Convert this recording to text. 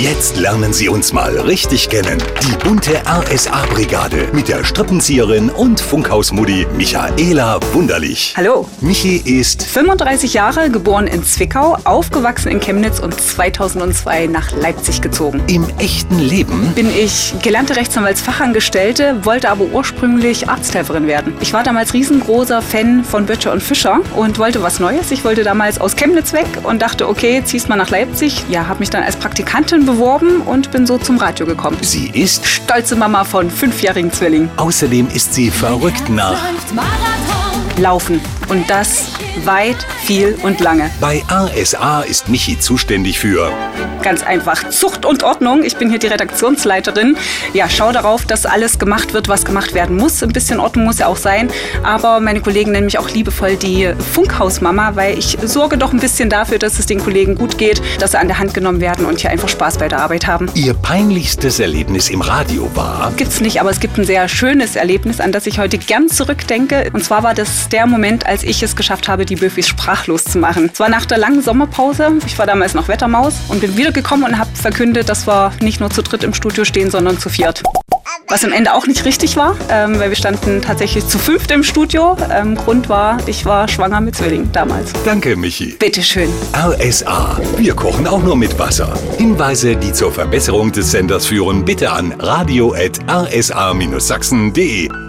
Jetzt lernen Sie uns mal richtig kennen. Die bunte RSA-Brigade mit der Strippenzieherin und Funkhausmutti Michaela Wunderlich. Hallo. Michi ist 35 Jahre, geboren in Zwickau, aufgewachsen in Chemnitz und 2002 nach Leipzig gezogen. im echten Leben Bin ich gelernte Rechtsanwaltsfachangestellte, wollte aber ursprünglich Arzthelferin werden. Ich war damals riesengroßer Fan von Böttcher und Fischer und wollte was Neues. Ich wollte damals aus Chemnitz weg und dachte, okay, ziehst mal nach Leipzig. Ja, habe mich dann als Praktikantin beworben und bin so zum Radio gekommen. Sie ist, Stolze Mama von fünfjährigen Zwillingen. außerdem ist sie verrückt nach. Laufen. Und das weit, viel und lange. Bei RSA ist Michi zuständig für Ganz einfach. Zucht und Ordnung. Ich bin hier die Redaktionsleiterin. Ja, schau darauf, dass alles gemacht wird, was gemacht werden muss. Ein bisschen Ordnung muss ja auch sein. Aber meine Kollegen nennen mich auch liebevoll die Funkhausmama, weil ich sorge doch ein bisschen dafür, dass es den Kollegen gut geht, dass sie an der Hand genommen werden und hier einfach Spaß bei der Arbeit haben. ihr peinlichstes Erlebnis im Radio war. Gibt's nicht, aber es gibt ein sehr schönes Erlebnis, an das ich heute gern zurückdenke. Und zwar war das der Moment, als ich es geschafft habe, die Böfis sprachlos zu machen. Es war nach der langen Sommerpause. Ich war damals noch Wettermaus und bin wiedergekommen und habe verkündet, dass wir nicht nur zu dritt im Studio stehen, sondern zu viert. Was am Ende auch nicht richtig war, ähm, weil wir standen tatsächlich zu fünft im Studio. Ähm, Grund war, ich war schwanger mit Zwillingen damals. Danke, Michi. Bitteschön. RSA. Wir kochen auch nur mit Wasser. Hinweise, die zur Verbesserung des Senders führen, bitte an radio.rsa-sachsen.de.